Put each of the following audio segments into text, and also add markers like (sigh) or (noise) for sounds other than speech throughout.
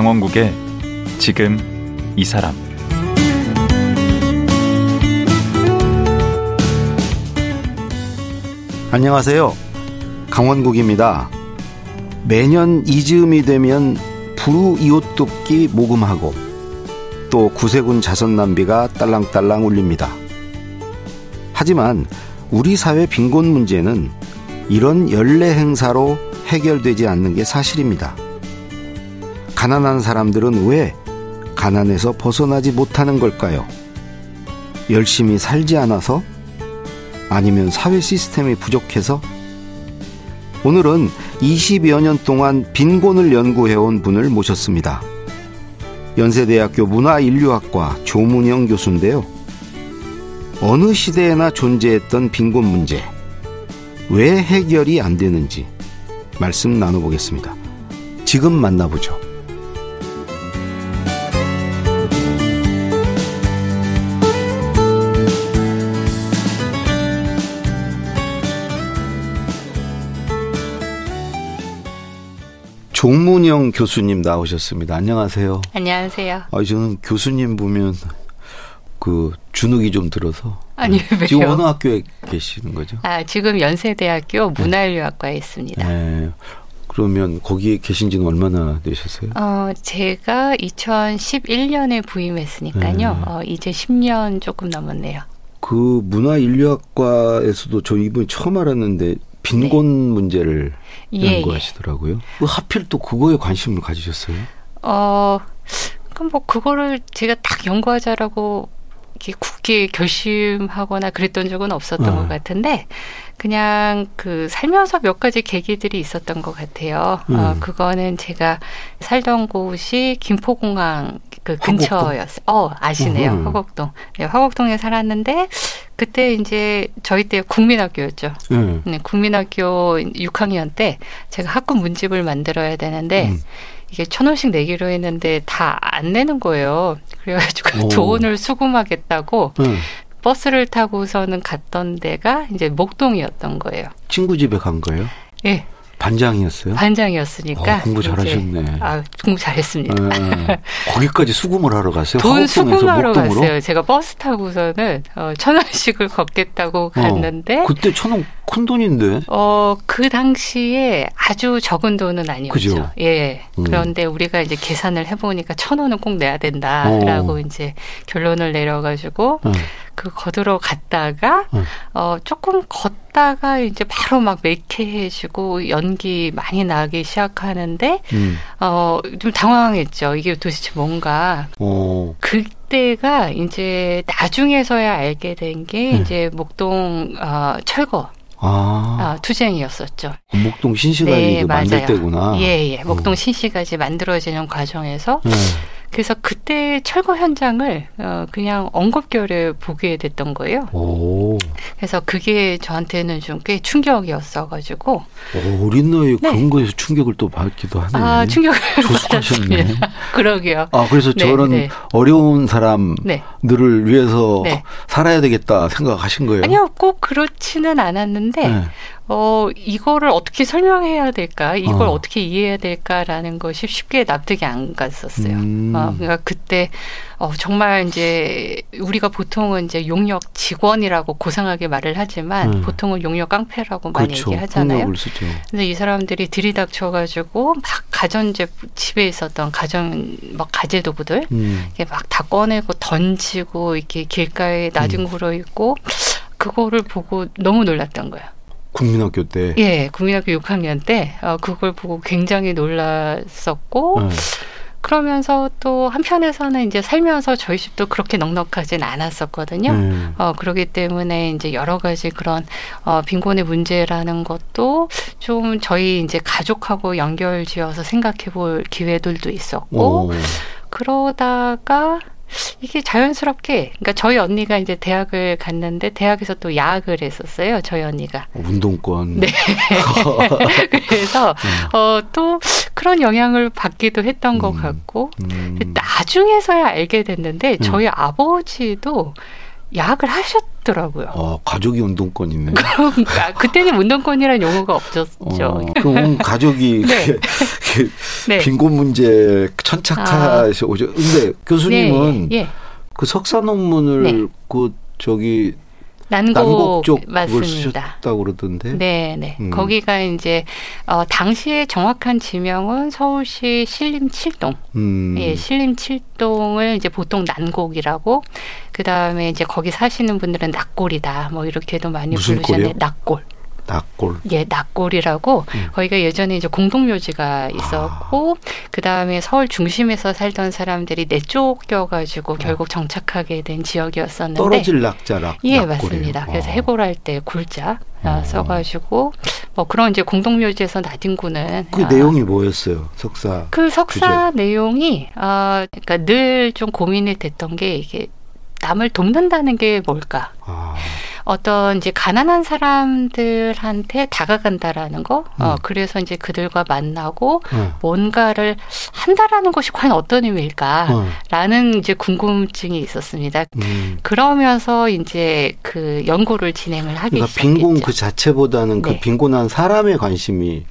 강원국의 지금 이 사람 안녕하세요. 강원국입니다. 매년 이즈음이 되면 부루 이웃돕기 모금하고 또 구세군 자선 낭비가 딸랑딸랑 울립니다. 하지만 우리 사회 빈곤 문제는 이런 연례 행사로 해결되지 않는 게 사실입니다. 가난한 사람들은 왜 가난에서 벗어나지 못하는 걸까요? 열심히 살지 않아서? 아니면 사회 시스템이 부족해서? 오늘은 20여 년 동안 빈곤을 연구해온 분을 모셨습니다. 연세대학교 문화인류학과 조문영 교수인데요. 어느 시대에나 존재했던 빈곤 문제, 왜 해결이 안 되는지 말씀 나눠보겠습니다. 지금 만나보죠. 조문영 교수님 나오셨습니다. 안녕하세요. 안녕하세요. 아, 저는 교수님 보면 그 주눅이 좀 들어서. 아니, 왜요? 지금 어느 학교에 계시는 거죠? 아, 지금 연세대학교 문화인류학과에 있습니다. 네. 그러면 거기에 계신 지는 얼마나 되셨어요? 어, 제가 2011년에 부임했으니까요. 네. 어, 이제 10년 조금 넘었네요. 그 문화인류학과에서도 저 이번에 처음 알았는데 빈곤 문제를 예, 연구하시더라고요. 왜 하필 또 그거에 관심을 가지셨어요? 어, 그럼 뭐 그거를 제가 딱 연구하자라고 이렇게 굳게 결심하거나 그랬던 적은 없었던 어. 것 같은데 그냥 그 살면서 몇 가지 계기들이 있었던 것 같아요. 어, 음. 그거는 제가 살던 곳이 김포공항 그? 근처였어요. 어, 아시네요. 어허. 화곡동. 네, 화곡동에 살았는데 그때 이제 저희 때 국민학교였죠. 네. 네, 국민학교 6학년 때 제가 학급 문집을 만들어야 되는데 음. 이게 천 원씩 내기로 했는데 다 안 내는 거예요. 그래가지고 오. 돈을 수금하겠다고 네. 버스를 타고서는 갔던 데가 이제 목동이었던 거예요. 친구 집에 간 거예요? 예, 반장이었어요? 반장이었으니까. 어, 공부 이제- 잘하셨네. 아, 공부 잘했습니다. 네. 거기까지 수금을 하러 갔어요? 돈 수금하러 목동으로? 갔어요. 제가 버스 타고서는 어, 천 원씩을 걷겠다고 갔는데 어, 그때 천 원 큰 돈인데. 어, 그 당시에 아주 적은 돈은 아니었죠. 그죠? 예. 음. 그런데 우리가 이제 계산을 해보니까 천 원은 꼭 내야 된다라고 어. 이제 결론을 내려가지고 네. 그 거들어 갔다가 음. 어, 조금 걷다가 이제 바로 막 매캐해지고 연기 많이 나기 시작하는데 음. 어, 좀 당황했죠. 이게 도대체 뭔가. 어. 그때가 이제 나중에서야 알게 된게 네. 이제 목동 어, 철거 아. 아, 투쟁이었었죠. 목동 신시가지 그 만들 때구나. 예, 예. 목동 어. 신시가지 만들어지는 과정에서 네. 그래서 그때 철거 현장을 어, 그냥 엉겁결에 보게 됐던 거예요. 오. 그래서 그게 저한테는 좀 꽤 충격이었어가지고 오, 어린 나이에 네. 그런 거에서 충격을 또 받기도 하네. 아 충격을 (laughs) 조숙하셨네. (laughs) 그러게요. 아, 그래서 네, 저런 네. 어려운 사람들을 네. 위해서 네. 살아야 되겠다 생각하신 거예요? 아니요, 꼭 그렇지는 않았는데 네. 어, 이거를 어떻게 설명해야 될까? 이걸 어. 어. 떻게 이해해야 될까라는 것이 쉽게 납득이 안 갔었어요. 음. 어, 그러니까 그때 어, 정말 이제 우리가 보통은 이제 용역 직원이라고 고상하게 말을 하지만 음. 보통은 용역 깡패라고 많이 그렇죠. 얘기하잖아요. 쓰죠. 근데 이 사람들이 들이닥쳐 가지고 막 가전제 집에 있었던 가전 막 가재 도구들 음. 이렇게 막 다 꺼내고 던지고 이렇게 길가에 나뒹굴어 있고 그거를 보고 너무 놀랐던 거예요. 국민학교 때. 예, 국민학교 6학년 때 어, 그걸 보고 굉장히 놀랐었고 네. 그러면서 또 한편에서는 이제 살면서 저희 집도 그렇게 넉넉하진 않았었거든요. 네. 어, 그러기 때문에 이제 여러 가지 그런 어, 빈곤의 문제라는 것도 좀 저희 이제 가족하고 연결 지어서 생각해 볼 기회들도 있었고 오. 그러다가 이게 자연스럽게 그러니까 저희 언니가 이제 대학을 갔는데 대학에서 또 야학을 했었어요. 저희 언니가. 운동권. 네. (laughs) 그래서 음. 어, 또 그런 영향을 받기도 했던 것 음. 같고 음. 나중에서야 알게 됐는데 음. 저희 아버지도 야학을 하셨더라고요. 어, 가족이 운동권이네. 그러니까 (laughs) 그때는 운동권이라는 용어가 없었죠. 어, 그럼 가족이 (laughs) 네. 네. 빈곤 문제 천착하셔 오죠. 근데 교수님은 네, 예. 그 석사 논문을 네. 그 저기 난곡, 난곡 쪽 맞습니다. 쓰셨다고 그러던데. 네, 네. 음. 거기가 이제 어 당시의 정확한 지명은 서울시 신림 7동. 음. 예, 신림 7동을 이제 보통 난곡이라고 그다음에 이제 거기 사시는 분들은 낙골이다. 뭐 이렇게도 많이 부르셨는데? 낙골. 낙골. 예, 낙골이라고 음. 거기가 예전에 이제 공동묘지가 있었고 그 다음에 서울 중심에서 살던 사람들이 내쫓겨가지고 결국 정착하게 된 지역이었었는데 떨어질 낙자락. 예, 낙골이에요. 맞습니다. 그래서 어. 해골할 때 굴자 아, 어. 써가지고 뭐 그런 이제 공동묘지에서 나딘구는 그 아, 내용이 뭐였어요? 석사. 그 석사 내용이 아 그러니까 늘 좀 고민이 됐던 게 이게 남을 돕는다는 게 뭘까? 아. 어떤 이제 가난한 사람들한테 다가간다라는 거. 어, 음. 그래서 이제 그들과 만나고 어. 뭔가를 한다라는 것이 과연 어떤 의미일까? 어. 라는 이제 궁금증이 있었습니다. 음. 그러면서 이제 그 연구를 진행을 하기 그러니까 시작했죠. 빈곤 그 자체보다는 그 네. 빈곤한 사람에 관심이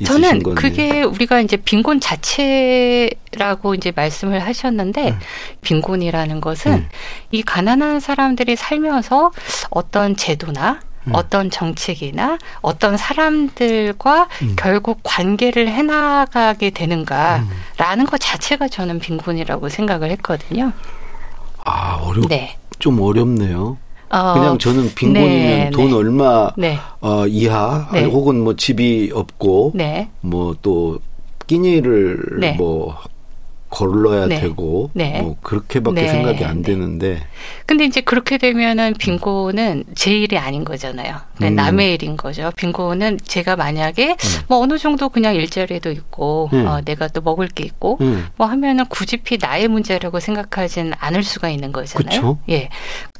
있으신 저는 거네. 그게 우리가 이제 빈곤 자체라고 이제 말씀을 하셨는데 음. 빈곤이라는 것은 음. 이 가난한 사람들이 살면서 어떤 제도나 음. 어떤 정책이나 어떤 사람들과 음. 결국 관계를 해나가게 음. 되는가라는 것 자체가 저는 빈곤이라고 생각을 했거든요. 아 어렵 네. 좀 어렵네요. 어, 그냥 저는 빈곤이면 네, 돈 네. 얼마 네, 어, 이하 네. 혹은 뭐 집이 없고 네, 뭐또 끼니를 네. 뭐 걸러야 네. 되고 네. 뭐 그렇게밖에 네. 생각이 안 네. 되는데 근데 이제 그렇게 되면은 빈곤은 제 일이 아닌 거잖아요. 그냥 음. 남의 일인 거죠. 빈곤은 제가 만약에 뭐 어느 정도 그냥 일자리도 있고 음. 어, 내가 또 먹을 게 있고 음. 뭐 하면은 굳이피 나의 문제라고 생각하진 않을 수가 있는 거잖아요. 그쵸. 예.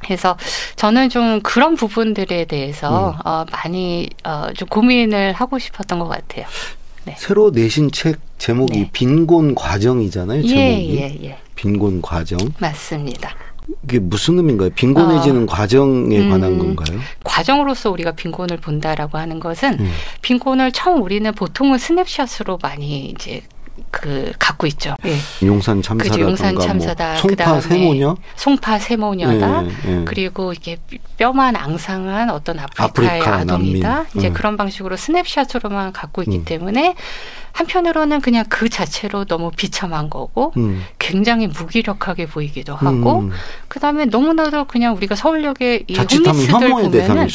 그래서 저는 좀 그런 부분들에 대해서 음. 어, 많이 어, 좀 고민을 하고 싶었던 것 같아요. 새로 내신 책 제목이 네. 빈곤 과정이잖아요. 예, 제목이 예, 예. 빈곤 과정 맞습니다. 이게 무슨 의미인가요? 빈곤해지는 과정에 음. 관한 건가요? 과정으로서 우리가 빈곤을 본다라고 하는 것은 음. 빈곤을 처음 우리는 보통은 snapshot으로 많이 이제 그 갖고 있죠. 예. 용산 그죠, 참사라든가 용산 참사다. 뭐 송파 그다음에 세모녀 송파 세모녀다. 예, 예. 그리고 이게 뼈만 앙상한 어떤 아프리카의 아프리카 아동이다. 난민. 이제 음. 그런 방식으로 snapshot으로만 갖고 있기 음. 때문에 한편으로는 그냥 그 자체로 너무 비참한 거고 음. 굉장히 무기력하게 보이기도 하고 음. 그다음에 너무나도 그냥 우리가 서울역에 이 홈리스들 보면은.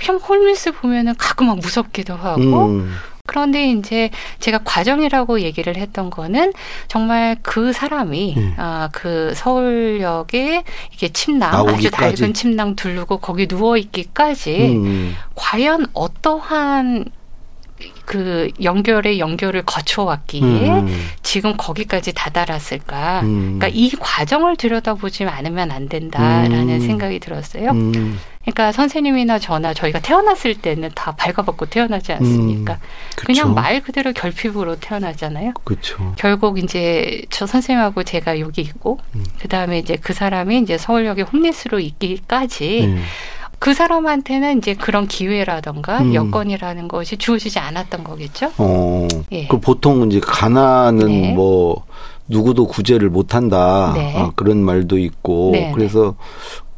혐 홈리스 보면은 가끔 막 무섭기도 하고 음. 그런데 이제 제가 과정이라고 얘기를 했던 거는 정말 그 사람이 음. 아, 그 서울역에 이게 침낭 아주 나오기까지. 낡은 침낭 두르고 거기 누워 있기까지 음. 과연 어떠한 그 연결의 연결을 거쳐왔기에 음. 지금 거기까지 다다랐을까? 음. 그러니까 이 과정을 들여다보지 않으면 안 된다라는 음. 생각이 들었어요. 음. 그러니까 선생님이나 저나 저희가 태어났을 때는 다 발가벗고 태어나지 않습니까? 그냥 음. 그쵸. 말 그대로 결핍으로 태어나잖아요. 그렇죠. 결국 이제 저 선생님하고 제가 여기 있고 음. 그다음에 이제 그 사람이 이제 서울역에 홈리스로 있기까지 네. 그 사람한테는 이제 그런 기회라던가 음. 여건이라는 것이 주어지지 않았던 거겠죠. 어. 예. 그 보통 이제 가난은 네. 뭐 누구도 구제를 못 한다 네. 어, 그런 말도 있고 네, 네. 그래서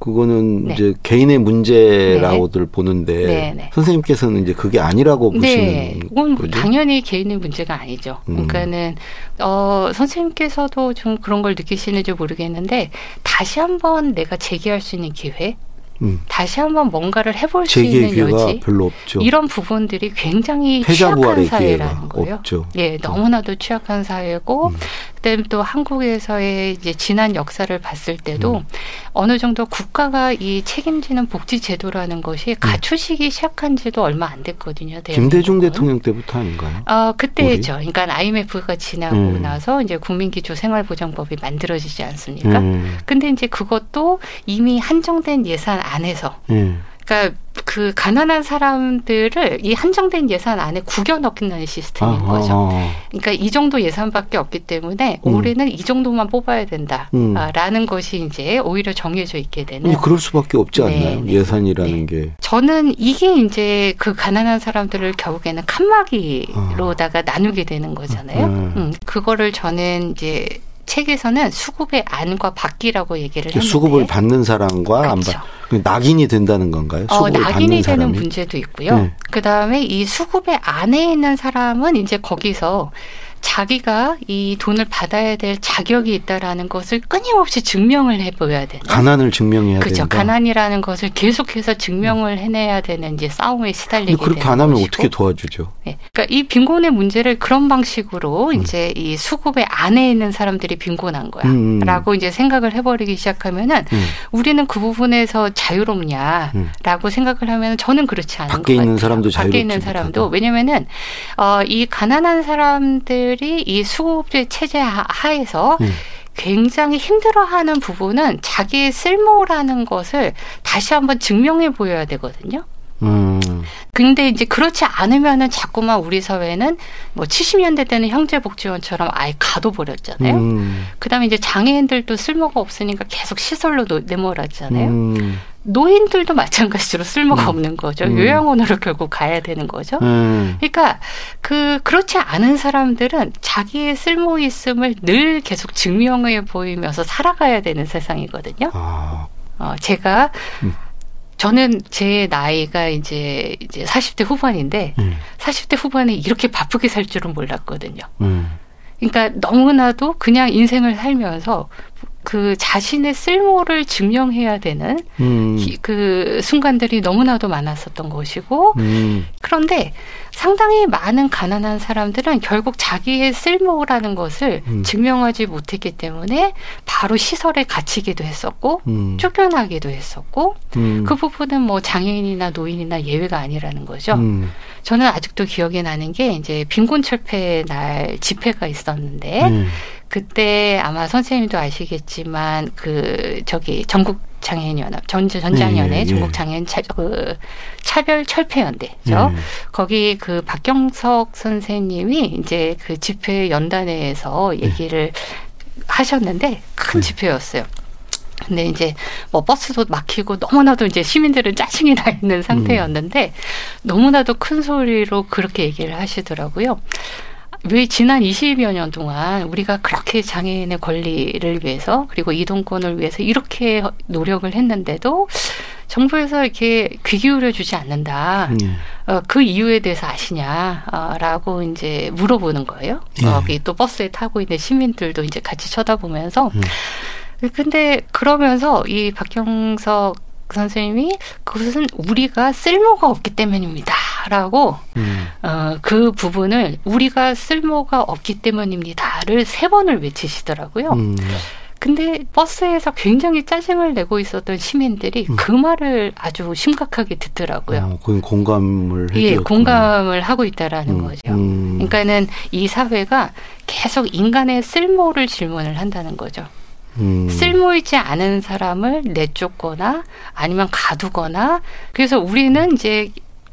그거는 네. 이제 개인의 문제라고들 보는데 네, 네. 선생님께서는 이제 그게 아니라고 보시는 네, 그건 거죠. 당연히 개인의 문제가 아니죠. 음. 그러니까는 어 선생님께서도 좀 그런 걸 느끼시는지 모르겠는데 다시 한번 내가 제기할 수 있는 기회, 음. 다시 한번 뭔가를 해볼 수 있는 여지, 별로 없죠. 이런 부분들이 굉장히 취약한 사회라는 거예요. 없죠. 예, 너무나도 취약한 사회고, 음. 그다음에 또 한국에서의 이제 지난 역사를 봤을 때도 음. 어느 정도 국가가 이 책임지는 복지 제도라는 것이 갖추시기 시작한지도 얼마 안 됐거든요. 음. 김대중. 대통령 때부터 아닌가요? 어, 그때죠. 그러니까 IMF가 지나고 음. 나서 이제 국민기초 생활보장법이 만들어지지 않습니까? 음. 근데 이제 그것도 이미 한정된 예산 안에서 예. 그러니까 그 가난한 사람들을 이 한정된 예산 안에 구겨 넣는 시스템인 아하. 거죠. 그러니까 이 정도 예산밖에 없기 때문에 음. 올해는 이 정도만 뽑아야 된다라는 음. 것이 이제 오히려 정해져 있게 되는. 그럴 수밖에 없지 네, 않나요? 네. 예산이라는 게. 저는 이게 이제 그 가난한 사람들을 결국에는 칸막이로다가 나누게 되는 거잖아요. 음. 음, 그거를 저는 이제 책에서는 수급의 안과 받기라고 얘기를 했는데 수급을 받는 사람과 안 그렇죠. 받, 그 낙인이 된다는 건가요? 어, 수급을 낙인이 받는 되는 사람이. 문제도 있고요. 네. 그 다음에 이 수급의 안에 있는 사람은 이제 거기서 자기가 이 돈을 받아야 될 자격이 있다라는 것을 끊임없이 증명을 해보여야 되는. 가난을 증명해야 그렇죠. 된다. 가난이라는 것을 계속해서 증명을 해내야 되는 이제 싸움에 시달리게 근데 그렇게 되는 안 하면 것이고. 어떻게 도와주죠? 예. 그러니까 이 빈곤의 문제를 그런 방식으로 음. 이제 이 수급의 안에 있는 사람들이 빈곤한 거야. 음, 음. 라고 이제 생각을 해버리기 시작하면은 음. 우리는 그 부분에서 자유롭냐? 음. 라고 생각을 하면 저는 그렇지 않은 밖에 것 있는 같아요. 사람도 밖에 자유롭지 있는 사람도. 왜냐면은 어, 이 가난한 사람들 이 이 수급제 체제 하- 하에서 음. 굉장히 힘들어하는 부분은 자기의 쓸모라는 것을 다시 한번 증명해 보여야 되거든요. 음. 근데 이제 그렇지 않으면은 자꾸만 우리 사회는 뭐 70년대 때는 형제복지원처럼 아예 가둬버렸잖아요. 음. 그 다음에 이제 장애인들도 쓸모가 없으니까 계속 시설로 노- 내몰았잖아요. 음. 노인들도 마찬가지로 쓸모가 음. 없는 거죠. 음. 요양원으로 결국 가야 되는 거죠. 음. 그러니까 그 그렇지 않은 사람들은 자기의 쓸모 있음을 늘 계속 증명해 보이면서 살아가야 되는 세상이거든요. 아. 어, 제가 음. 저는 제 나이가 이제 이제 40대 후반인데 음. 40대 후반에 이렇게 바쁘게 살 줄은 몰랐거든요. 음. 그러니까 너무나도 그냥 인생을 살면서 그 자신의 쓸모를 증명해야 되는 음. 기- 그 순간들이 너무나도 많았었던 것이고 음. 그런데 상당히 많은 가난한 사람들은 결국 자기의 쓸모라는 것을 음. 증명하지 못했기 때문에 바로 시설에 갇히기도 했었고 음. 쫓겨나기도 했었고 음. 그 부분은 뭐 장애인이나 노인이나 예외가 아니라는 거죠. 음. 저는 아직도 기억이 나는 게 이제 빈곤 철폐 날 집회가 있었는데 음. 그때 아마 선생님도 아시겠지만 그 저기 전국 장애인 연합 전 전장연회 예, 예. 전국 장애인 차, 그 차별 철폐 연대죠. 예. 거기 그 박경석 선생님이 이제 그 집회 연단회에서 얘기를 하셨는데 큰 네. 집회였어요. 근데 이제 뭐 버스도 막히고 너무나도 이제 시민들은 짜증이 나 있는 상태였는데 너무나도 큰 소리로 그렇게 얘기를 하시더라고요. 왜 지난 20여 년 동안 우리가 그렇게 장애인의 권리를 위해서 그리고 이동권을 위해서 이렇게 노력을 했는데도 정부에서 이렇게 귀 기울여 주지 않는다. 예. 어, 그 이유에 대해서 아시냐? 어, 라고 이제 물어보는 거예요. 예. 거기 또 버스에 타고 있는 시민들도 이제 같이 쳐다보면서. 음. 근데 그러면서 이 박경석 선생님이 그것은 우리가 쓸모가 없기 때문입니다. 라고, 음. 어, 그 부분을 우리가 쓸모가 없기 때문입니다를 세 번을 외치시더라고요. 음. 근데 버스에서 굉장히 짜증을 내고 있었던 시민들이 음. 그 말을 아주 심각하게 듣더라고요. 어, 그건 공감을 예. 공감을 하고 있다라는 음, 거죠. 음. 그러니까는 이 사회가 계속 인간의 쓸모를 질문을 한다는 거죠. 음. 쓸모있지 않은 사람을 내쫓거나 아니면 가두거나 그래서 우리는 이제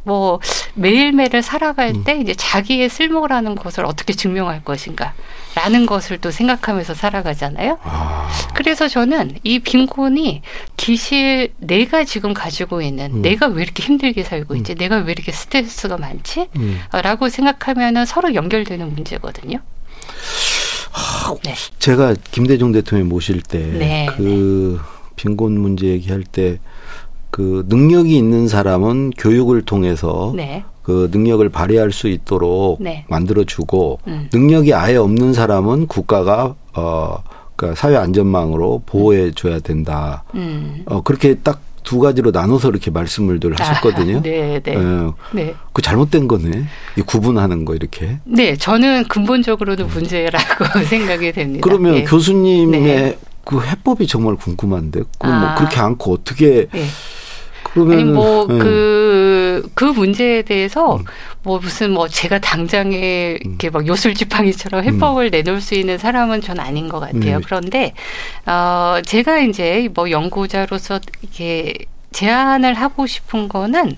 뭐 매일매일 살아갈 음. 때 이제 자기의 쓸모라는 것을 어떻게 증명할 것인가 라는 것을 또 생각하면서 살아가잖아요. 아. 그래서 저는 이 빈곤이 기실 내가 지금 가지고 있는 음. 내가 왜 이렇게 힘들게 살고 있지? 내가 왜 이렇게 스트레스가 많지? 음. 어, 라고 생각하면은 서로 연결되는 문제거든요. 네. 제가 김대중 대통령 모실 때 네, 그 빈곤 문제 얘기할 때 그 능력이 있는 사람은 교육을 통해서 네. 그 능력을 발휘할 수 있도록 네. 만들어 주고 음. 능력이 아예 없는 사람은 국가가 어 그러니까 사회 안전망으로 보호해 줘야 된다. 음. 어 그렇게 딱 두 가지로 나눠서 이렇게 말씀을 늘 하셨거든요. 아, 네, 네. 예. 네. 그 잘못된 거네. 이 구분하는 거 이렇게. 네, 저는 근본적으로는 문제라고 (laughs) 생각이 됩니다. 그러면 예. 교수님의 네. 그 해법이 정말 궁금한데. 그럼 아. 뭐 그렇게 않고 어떻게 예. 아니 뭐 예. 그, 그 문제에 대해서 음. 뭐 무슨 뭐 제가 당장에 이렇게 막 요술지팡이처럼 해법을 내놓을 수 있는 사람은 전 아닌 것 같아요. 음. 그런데 어 제가 이제 뭐 연구자로서 이렇게 제안을 하고 싶은 거는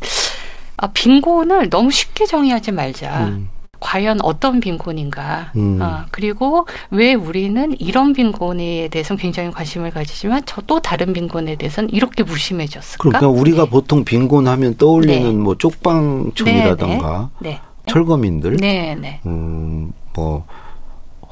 아, 빈곤을 너무 쉽게 정의하지 말자. 음. 과연 어떤 빈곤인가. 음. 어, 그리고 왜 우리는 이런 빈곤에 대해서는 굉장히 관심을 가지지만 저 또 다른 빈곤에 대해서는 이렇게 무심해졌을까? 그러니까 우리가 네. 보통 빈곤하면 떠올리는 네. 뭐 쪽방촌이라던가 네. 철거민들, 네, 네. 음, 뭐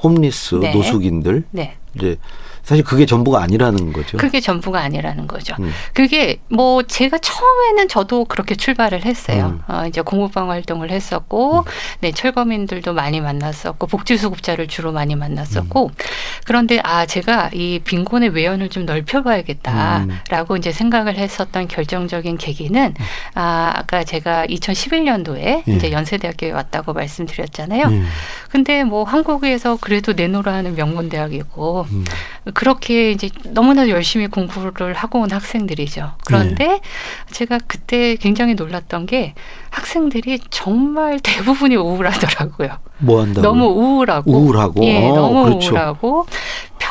홈리스, 네. 노숙인들 네. 이제 사실 그게 전부가 아니라는 거죠. 그게 전부가 아니라는 거죠. 음. 그게 뭐 제가 처음에는 저도 그렇게 출발을 했어요. 음. 어, 이제 공부방 활동을 했었고,네 철거민들도 많이 만났었고, 복지수급자를 주로 많이 만났었고, 음. 그런데 아 제가 이 빈곤의 외연을 좀 음. 넓혀봐야겠다라고 이제 생각을 했었던 결정적인 계기는 아 아까 제가 2011년도에 예. 이제 연세대학교에 왔다고 말씀드렸잖아요. 음. 근데 뭐 한국에서 그래도 내노라 하는 명문 대학이고 음. 그렇게 이제 너무나 열심히 공부를 하고 온 학생들이죠. 그런데 네. 제가 그때 굉장히 놀랐던 게 학생들이 정말 대부분이 우울하더라고요. 뭐 한다고? 너무 우울하고 우울하고? 예, 어, 너무 그렇죠. 우울하고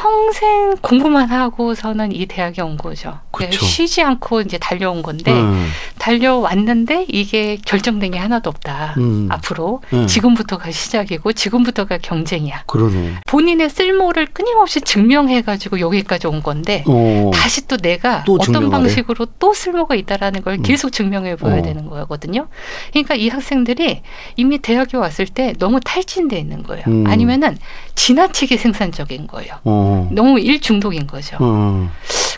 평생 공부만 하고서는 이 대학에 온 거죠. 그래서 그렇죠. 쉬지 않고 이제 달려온 건데 음. 달려왔는데 이게 결정된 게 하나도 없다. 음. 앞으로 음. 지금부터가 시작이고 지금부터가 경쟁이야. 그러네. 본인의 쓸모를 끊임없이 증명해가지고 여기까지 온 건데 어. 다시 또 내가 또 어떤 증명하래? 방식으로 또 쓸모가 있다라는 걸 음. 계속 증명해 보여야 어. 되는 거거든요. 그러니까 이 학생들이 이미 대학에 왔을 때 너무 탈진돼 있는 거예요. 음. 아니면은 지나치게 생산적인 거예요. 어. 너무 일 중독인 거죠. 어.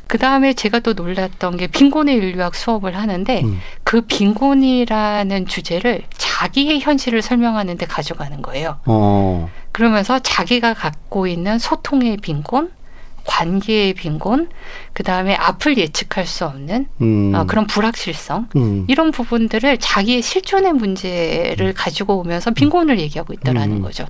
그 다음에 제가 또 놀랐던 게 빈곤의 인류학 수업을 하는데 음. 그 빈곤이라는 주제를 자기의 현실을 설명하는데 가져가는 거예요. 어. 그러면서 자기가 갖고 있는 소통의 빈곤, 관계의 빈곤, 그 다음에 앞을 예측할 수 없는 음. 어, 그런 불확실성, 음. 이런 부분들을 자기의 실존의 문제를 가지고 오면서 빈곤을 얘기하고 있다라는 음. 거죠.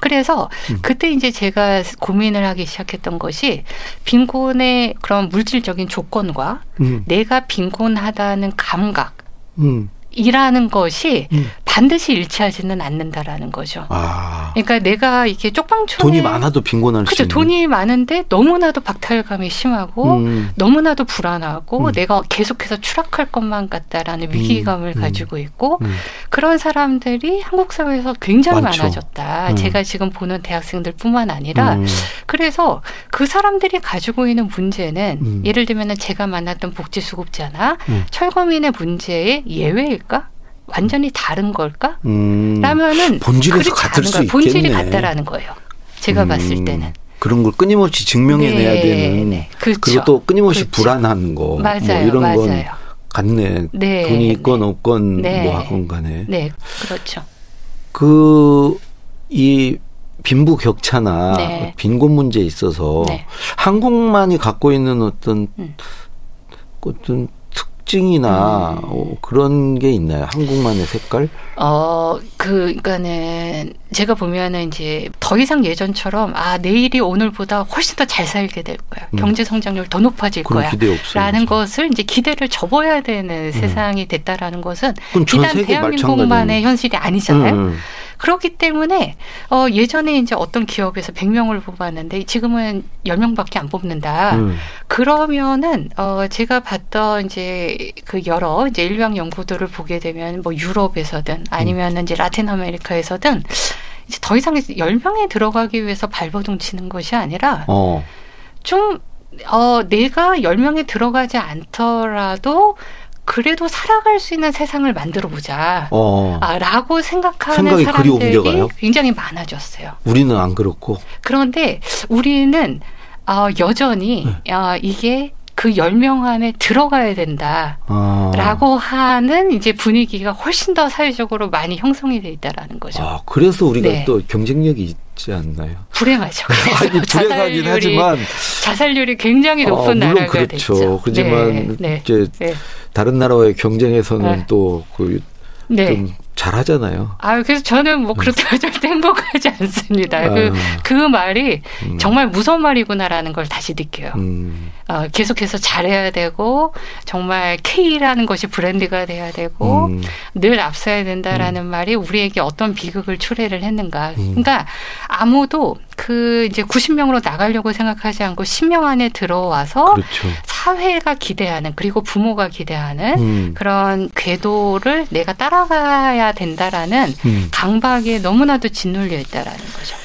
그래서 음. 그때 이제 제가 고민을 하기 시작했던 것이 빈곤의 그런 물질적인 조건과 음. 내가 빈곤하다는 감각, 음. 이라는 것이 음. 반드시 일치하지는 않는다라는 거죠. 아. 그러니까 내가 이렇게 쪽방촌에 돈이 많아도 빈곤할 있는. 돈이 많은데 너무나도 박탈감이 심하고 음. 너무나도 불안하고 음. 내가 계속해서 추락할 것만 같다라는 위기감을 음. 가지고 있고 음. 그런 사람들이 한국 사회에서 굉장히 많죠. 많아졌다. 음. 제가 지금 보는 대학생들뿐만 아니라 음. 그래서 그 사람들이 가지고 있는 문제는 음. 예를 들면은 제가 만났던 복지수급자나 음. 철거민의 문제의 예외일까? 완전히 다른 걸까? 음. 라면은 본질에서 같을 수. 본질이. 같다라는 거예요. 제가 음. 봤을 때는. 그런 걸 끊임없이 증명해내야 네, 되는 네. 그렇죠. 그리고 또 끊임없이 그렇죠. 불안한 거 맞아요, 뭐 이런 건 맞아요. 같네. 네, 돈이 있건 네. 없건 네. 뭐 하건 간에 네, 그렇죠. 그 이 빈부 격차나 네. 빈곤 문제에 있어서 네. 한국만이 갖고 있는 어떤 음. 어떤 특징이나 음. 어, 그런 게 있나요? 한국만의 색깔? 어, 그, 그니까는, 제가 보면은 이제 더 이상 예전처럼, 아, 내일이 오늘보다 훨씬 더 잘 살게 될 거야. 음. 경제 성장률 더 높아질 거야. 기대 없어요. 라는 것을 이제 기대를 접어야 되는 세상이 됐다라는 것은 비단 대한민국만의. 현실이 아니잖아요. 음, 그렇기 때문에 어 예전에 이제 어떤 기업에서 100명을 뽑았는데 지금은 10명밖에 안 뽑는다. 음. 그러면은 어 제가 봤던 이제 그 여러 이제 인류학 연구들을 보게 되면 뭐 유럽에서든 아니면은 이제 라틴 아메리카에서든 이제 더 이상 10명에 들어가기 위해서 발버둥 치는 것이 아니라 어. 좀, 어, 내가 10명에 들어가지 않더라도 그래도 살아갈 수 있는 세상을 만들어 보자. 어. 아, 라고 생각하는 사람들이? 굉장히 많아졌어요. 우리는 안 그렇고. 그런데 우리는 어, 여전히 네. 어, 이게 그 10명 안에 들어가야 된다. 아. 라고 하는 이제 분위기가 훨씬 더 사회적으로 많이 형성이 돼 있다라는 거죠. 아, 그래서 우리가 네. 또 경쟁력이 있지 않나요? 불행하죠. (laughs) 아니, 불행하긴 하지만 자살률이 굉장히 높은 어, 나라가 그렇죠. 됐죠. 그렇지만 네, 네, 이제 네. 다른 나라와의 경쟁에서는 네. 또그 네. 좀 잘하잖아요. 아, 그래서 저는 뭐 그렇다고 절대 행복하지 않습니다. 그, 아. 그 말이 음. 정말 무서운 말이구나라는 걸 다시 느껴요. 음. 어, 계속해서 잘해야 되고, 정말 K라는 것이 브랜드가 돼야 되고, 음. 늘 앞서야 된다라는 말이 우리에게 어떤 비극을 초래를 했는가. 음. 그러니까 아무도 그 이제 90명으로 나가려고 생각하지 않고 10명 안에 들어와서 그렇죠. 사회가 기대하는 그리고 부모가 기대하는 음. 그런 궤도를 내가 따라가야 된다라는 음. 강박에 너무나도 짓눌려 있다라는 거죠.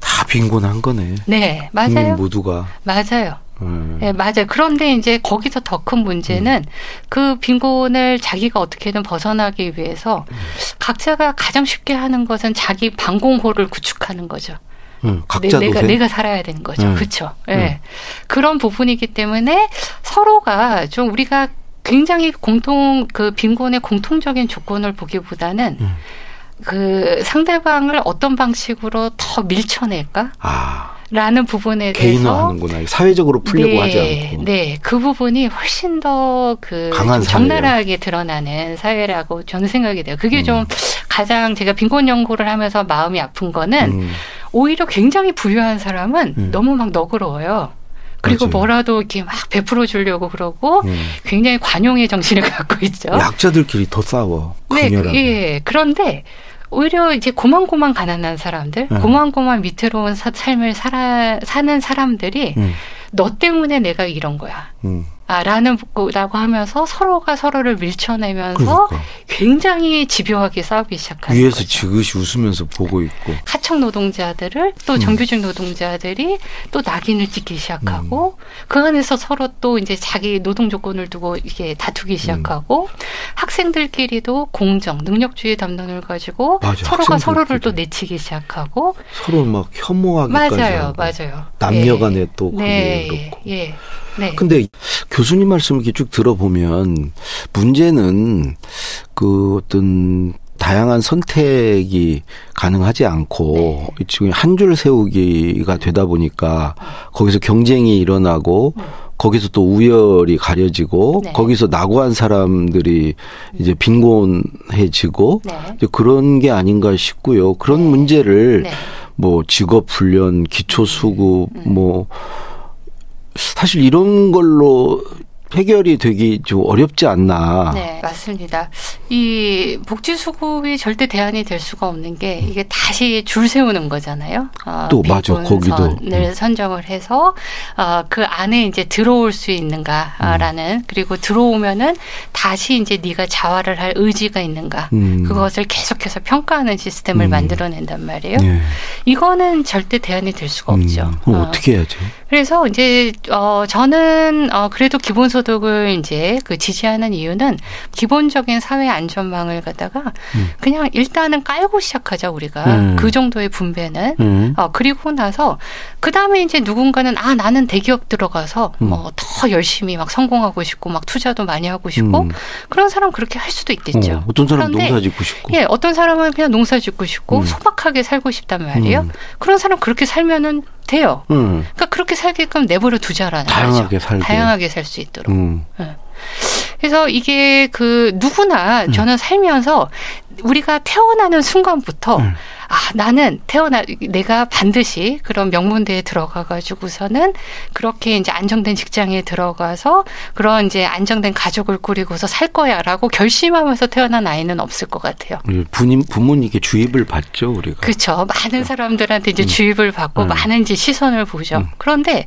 다 빈곤한 거네. 네, 맞아요. 모두가. 맞아요. 음. 네, 맞아요. 그런데 이제 거기서 더 큰 문제는 그 빈곤을 자기가 어떻게든 벗어나기 위해서 각자가 가장 쉽게 하는 것은 자기 방공호를 구축하는 거죠. 음, 내, 각자 내가 도생. 내가 살아야 되는 거죠. 음. 그렇죠. 예. 음. 그런 부분이기 때문에 서로가 좀 우리가 굉장히 공통 그 빈곤의 공통적인 조건을 보기보다는 음. 그 상대방을 어떤 방식으로 더 밀쳐낼까? 아, 라는 부분에 대해서 개인화하는구나. 사회적으로 풀려고 네, 하지 않고. 네, 그 부분이 훨씬 더그 강한 적나라하게 드러나는 사회라고 저는 생각이 돼요. 그게 좀 가장 제가 빈곤 연구를 하면서 마음이 아픈 거는 음. 오히려 굉장히 부유한 사람은 음. 너무 막 너그러워요. 그리고 맞아요. 뭐라도 이렇게 막 베풀어 주려고 그러고 음. 굉장히 관용의 정신을 (laughs) 갖고 있죠. 약자들끼리 더 싸워. 네, 그- 극렬하게. 예. 그런데 오히려 이제 고만고만 가난한 사람들, 음. 고만고만 사- 삶을 살아, 사는 사람들이 음. 너 때문에 내가 이런 거야. 음. 아, 라는 거라고 하면서 서로가 서로를 밀쳐내면서 그러니까. 굉장히 집요하게 싸우기 시작하는 위에서 거죠. 지그시 웃으면서 보고 있고. 하청 노동자들을 또 음. 정규직 노동자들이 또 낙인을 찍기 시작하고 음. 그 안에서 서로 또 이제 자기 노동 조건을 두고 이게 음. 다투기 시작하고 학생들끼리도 공정 능력주의 담론을 가지고 맞아, 서로가 서로를. 또 내치기 시작하고 서로 막 혐오하기까지 맞아요 하고. 맞아요 남녀 예. 간에 또 그게 네, 그렇고. 예, 네. 근데 교수님 말씀을 이렇게 쭉 들어보면 문제는 그 어떤 다양한 선택이 가능하지 않고 네. 지금 한 줄 세우기가 되다 보니까 거기서 경쟁이 일어나고 거기서 또 우열이 가려지고 네. 거기서 낙오한 사람들이 이제 빈곤해지고 네. 이제 그런 게 아닌가 싶고요. 그런 문제를 네. 뭐 직업 훈련, 기초 수급 음. 뭐 사실 이런 걸로 해결이 되기 좀 어렵지 않나. 네, 맞습니다. 이 복지 수급이 절대 대안이 될 수가 없는 게 이게 다시 줄 세우는 거잖아요. 어, 또 맞아, 거기도. 을 선정을 해서 어, 그 안에 이제 들어올 수 있는가라는 그리고 들어오면은 다시 이제 네가 자활을 할 의지가 있는가 음. 그것을 계속해서 평가하는 시스템을 음. 만들어낸단 말이에요. 네. 이거는 절대 대안이 될 수가 없죠. 음, 그럼 어. 어떻게 해야죠? 그래서 이제 어 저는 어 그래도 기본소 득을 이제 그 지지하는 이유는 기본적인 사회 안전망을 갖다가 음. 그냥 일단은 깔고 시작하자 우리가 음. 그 정도의 분배는 음. 어 그리고 나서 그 다음에 이제 누군가는 아 나는 대기업 들어가서 음. 뭐더 열심히 막 성공하고 싶고 막 투자도 많이 하고 싶고 음. 그런 사람 그렇게 할 수도 있겠죠. 어, 어떤 사람 그런데 농사 짓고 싶고. 예, 어떤 사람은 그냥 농사 짓고 싶고 음. 소박하게 살고 싶단 말이에요. 음. 그런 사람 그렇게 살면은 돼요. 음. 그러니까 그렇게 살게끔 내버려 두자라는 다양하게 거죠. 살게. 다양하게 살 수 있도록. 음. 그래서 이게 그 누구나 음. 저는 살면서 우리가 태어나는 순간부터 음. 아 나는 태어나 내가 반드시 그런 명문대에 들어가 가지고서는 그렇게 이제 안정된 직장에 들어가서 그런 이제 안정된 가족을 꾸리고서 살 거야라고 결심하면서 태어난 아이는 없을 것 같아요. 우리 부님 부모님께 주입을 받죠 우리가. 그렇죠. 많은 사람들한테 이제 주입을 받고 음. 많은 이제 시선을 보죠. 음. 그런데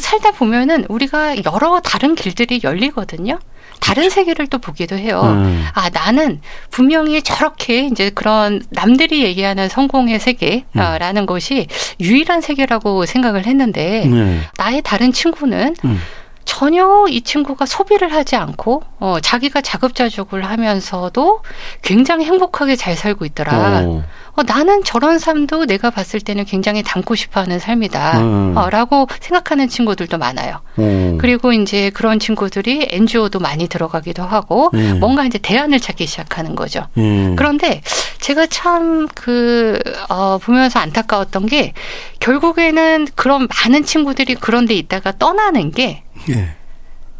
살다 보면은 우리가 여러 다른 길들이 열리거든요. 다른 세계를 또 보기도 해요. 음. 아, 나는 분명히 저렇게 이제 그런 남들이 얘기하는 성공의 음. 세계라는 것이 유일한 세계라고 생각을 했는데 네. 나의 다른 친구는 음. 전혀 이 친구가 소비를 하지 않고 어, 자기가 자급자족을 하면서도 굉장히 행복하게 잘 살고 있더라. 어. 어, 나는 저런 삶도 내가 봤을 때는 굉장히 담고 싶어하는 삶이다. 음. 어, 라고 생각하는 친구들도 많아요. 어. 그리고 이제 그런 친구들이 NGO도 많이 들어가기도 하고 음. 뭔가 이제 대안을 찾기 시작하는 거죠. 음. 그런데 제가 참 그, 어, 보면서 안타까웠던 게 결국에는 그런 많은 친구들이 그런 데 있다가 떠나는 게 예.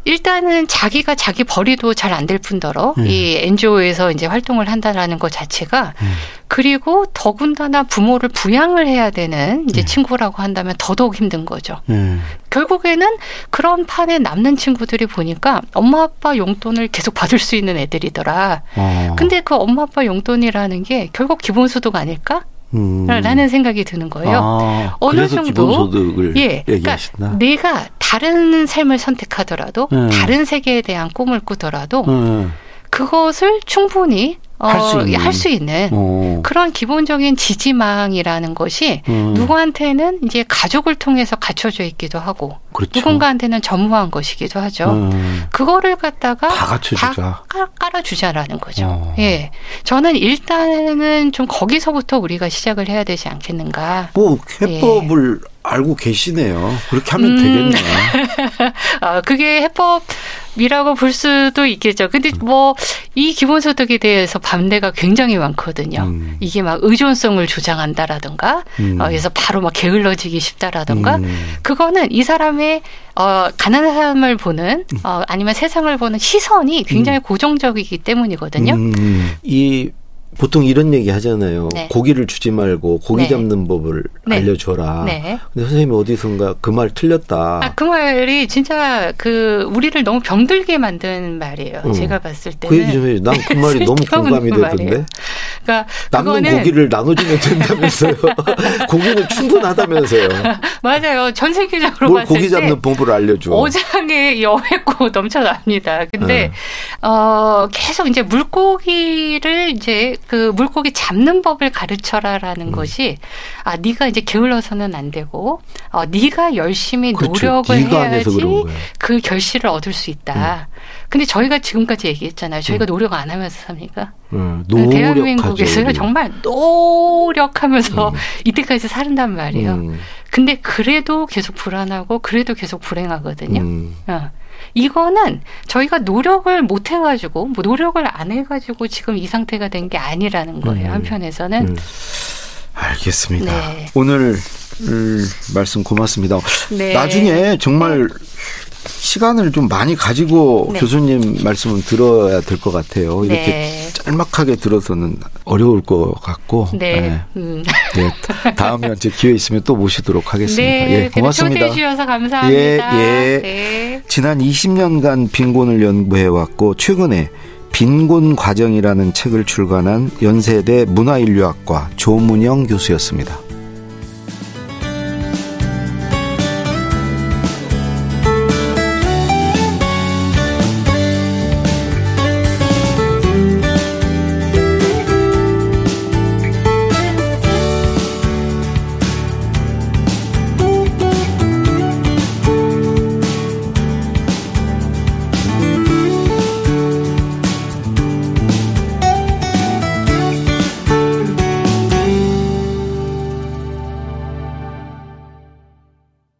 일단은 자기가 자기 벌이도 잘 안 될 뿐더러 음. 이 NGO에서 이제 활동을 한다라는 것 자체가 음. 그리고 더군다나 부모를 부양을 해야 되는 이제 음. 친구라고 한다면 더더욱 힘든 거죠. 예. 결국에는 그런 판에 남는 친구들이 보니까 엄마 아빠 용돈을 계속 받을 수 있는 애들이더라. 어. 근데 그 엄마 아빠 용돈이라는 게 결국 기본소득 아닐까? 음. 라는 생각이 드는 거예요. 아, 어느 정도 예, 얘기하신다. 그러니까 내가 다른 삶을 선택하더라도 음. 다른 세계에 대한 꿈을 꾸더라도 음. 그것을 충분히 어, 할수 있는. 할 수 있는 어. 그런 기본적인 지지망이라는 것이 음. 누구한테는 이제 가족을 통해서 갖춰져 있기도 하고 그렇죠. 누군가한테는 전무한 것이기도 하죠. 음. 그거를 갖다가 다 갖춰주자. 깔- 깔아주자라는 거죠. 어. 예, 저는 일단은 좀 거기서부터 우리가 시작을 해야 되지 않겠는가. 뭐 해법을 알고 계시네요. 그렇게 하면 음. 되겠네. (laughs) 아, 그게 해법이라고 볼 수도 있겠죠. 근데 음. 뭐이 기본소득에 대해서 반대가 굉장히 많거든요. 음. 이게 막 의존성을 주장한다라든가, 음. 어, 그래서 바로 막 게을러지기 쉽다라든가, 음. 그거는 이 사람의 어, 가난한 사람을 보는 어, 아니면 세상을 보는 시선이 굉장히 고정적이기 때문이거든요. 음. 이 보통 이런 얘기 하잖아요. 네. 고기를 주지 말고 고기 네. 잡는 법을 네. 알려줘라. 네. 근데 선생님이 어디선가 그 말 틀렸다. 아, 그 말이 진짜 그 우리를 너무 병들게 만든 말이에요. 음. 제가 봤을 때는. 그 얘기 좀 해줘. 난그 말이 (laughs) 너무 공감이 말이에요. 되던데. 그러니까 남는 그거는 고기를 나눠주면 된다면서요. (laughs) 고기는 충분하다면서요. (laughs) 맞아요. 전 세계적으로 뭘 봤을 고기 때 잡는 법을 알려줘. 어장에 여했고 넘쳐납니다. 근데 네. 어 계속 이제 물고기를 이제 그 물고기 잡는 법을 가르쳐라라는 음. 것이 아 네가 이제 게을러서는 안 되고 어 네가 열심히 그렇죠. 노력을 해야지. 그 결실을 얻을 수 있다. 음. 근데 저희가 지금까지 얘기했잖아요. 저희가 노력 안 하면서 삽니까? 응, 그 음. 노력하죠. 대한민국에서요. 정말 노력하면서 음. (laughs) 이때까지 살은단 말이에요. 음, 근데 그래도 계속 불안하고 그래도 계속 불행하거든요. 음. 어. 이거는 저희가 노력을 못 해가지고 뭐 노력을 안 해가지고 지금 이 상태가 된 게 아니라는 거예요. 음. 한편에서는 음. 알겠습니다. 네. 오늘 음, 말씀 고맙습니다. 네. 나중에 정말 시간을 좀 많이 가지고 네. 교수님 말씀을 들어야 될 것 같아요. 이렇게 네. 짤막하게 들어서는 어려울 것 같고. 네. 네. 음. 네. 다음에 언제 기회 있으면 또 모시도록 하겠습니다. 네. 예, 고맙습니다. 초대해 주셔서 감사합니다. 예, 예. 네. 지난 20년간 빈곤을 연구해 왔고 최근에 빈곤 과정이라는 책을 출간한 연세대 문화인류학과 조문영 교수였습니다.